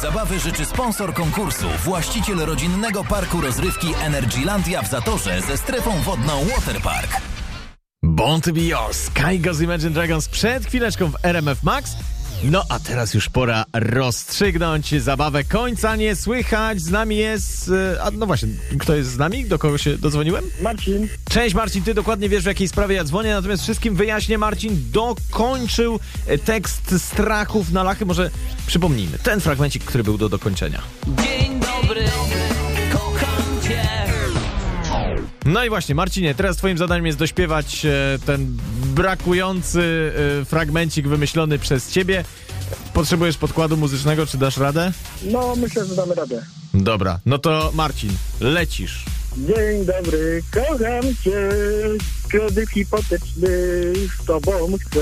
zabawy życzy sponsor konkursu, właściciel rodzinnego parku rozrywki Energylandia w Zatorze ze strefą wodną Waterpark. Born to be yours. Sky Imagine Dragons przed chwileczką w RMF Max. No a teraz już pora rozstrzygnąć zabawę. Końca nie słychać. Z nami jest... e, A no właśnie, kto jest z nami? Do kogo się dodzwoniłem? Marcin, Cześć Marcin, ty dokładnie wiesz w jakiej sprawie ja dzwonię, natomiast wszystkim wyjaśnię, Marcin dokończył e, tekst strachów na lachy. Może przypomnijmy, ten fragmencik, który był do dokończenia. No i właśnie, Marcinie, teraz twoim zadaniem jest dośpiewać e, ten brakujący e, fragmencik wymyślony przez ciebie. Potrzebujesz podkładu muzycznego, czy dasz radę? no myślę, że damy radę. Dobra, no to Marcin, lecisz. Dzień dobry, kocham cię, kredyt hipoteczny z tobą chcę.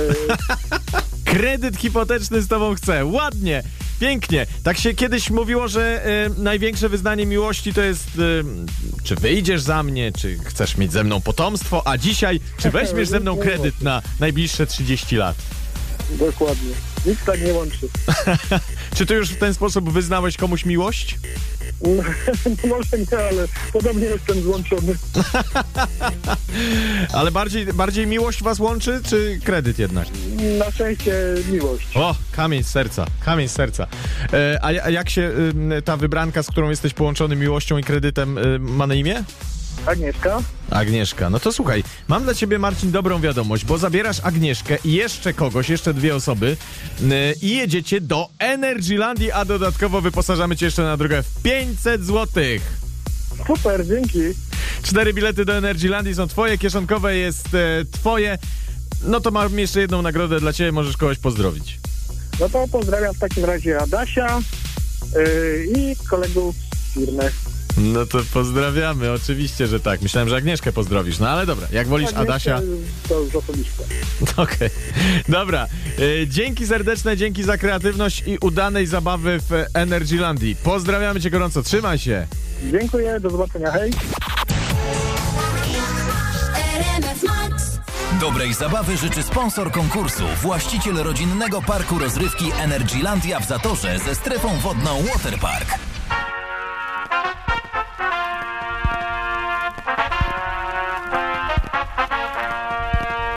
Kredyt hipoteczny z tobą chcę. Ładnie, pięknie. Tak się kiedyś mówiło, że e, największe wyznanie miłości to jest e, czy wyjdziesz za mnie, czy chcesz mieć ze mną potomstwo, a dzisiaj czy weźmiesz ze mną kredyt na najbliższe 30 lat. Dokładnie, nic tak nie łączy. Czy ty już w ten sposób wyznałeś komuś miłość? Może nie, ale podobnie jestem złączony. Ale bardziej, bardziej miłość was łączy, czy kredyt jednak? Na szczęście miłość. O, kamień z serca, kamień z serca. E, a, a jak się y, ta wybranka, z którą jesteś połączony miłością i kredytem, y, ma na imię? Agnieszka? Agnieszka. No to słuchaj, mam dla ciebie, Marcin, dobrą wiadomość, bo zabierasz Agnieszkę i jeszcze kogoś, jeszcze dwie osoby y, i jedziecie do Energylandii, a dodatkowo wyposażamy cię jeszcze na drogę w 500 złotych. Super, dzięki. Cztery bilety do Energylandii są twoje, kieszonkowe jest e, twoje. No to mam jeszcze jedną nagrodę dla ciebie, możesz kogoś pozdrowić. No to pozdrawiam w takim razie Adasia yy, i kolegów z firmy. No to pozdrawiamy, oczywiście, że tak. Myślałem, że Agnieszkę pozdrowisz, no ale dobra, jak wolisz Agnieszka Adasia, To już osobiste. okej. Dobra, e, dzięki serdeczne, dzięki za kreatywność i udanej zabawy w Energylandii. Pozdrawiamy cię gorąco, trzymaj się. Dziękuję, do zobaczenia, hej. Dobrej zabawy życzy sponsor konkursu, właściciel rodzinnego parku rozrywki Energylandia w Zatorze ze strefą wodną Waterpark.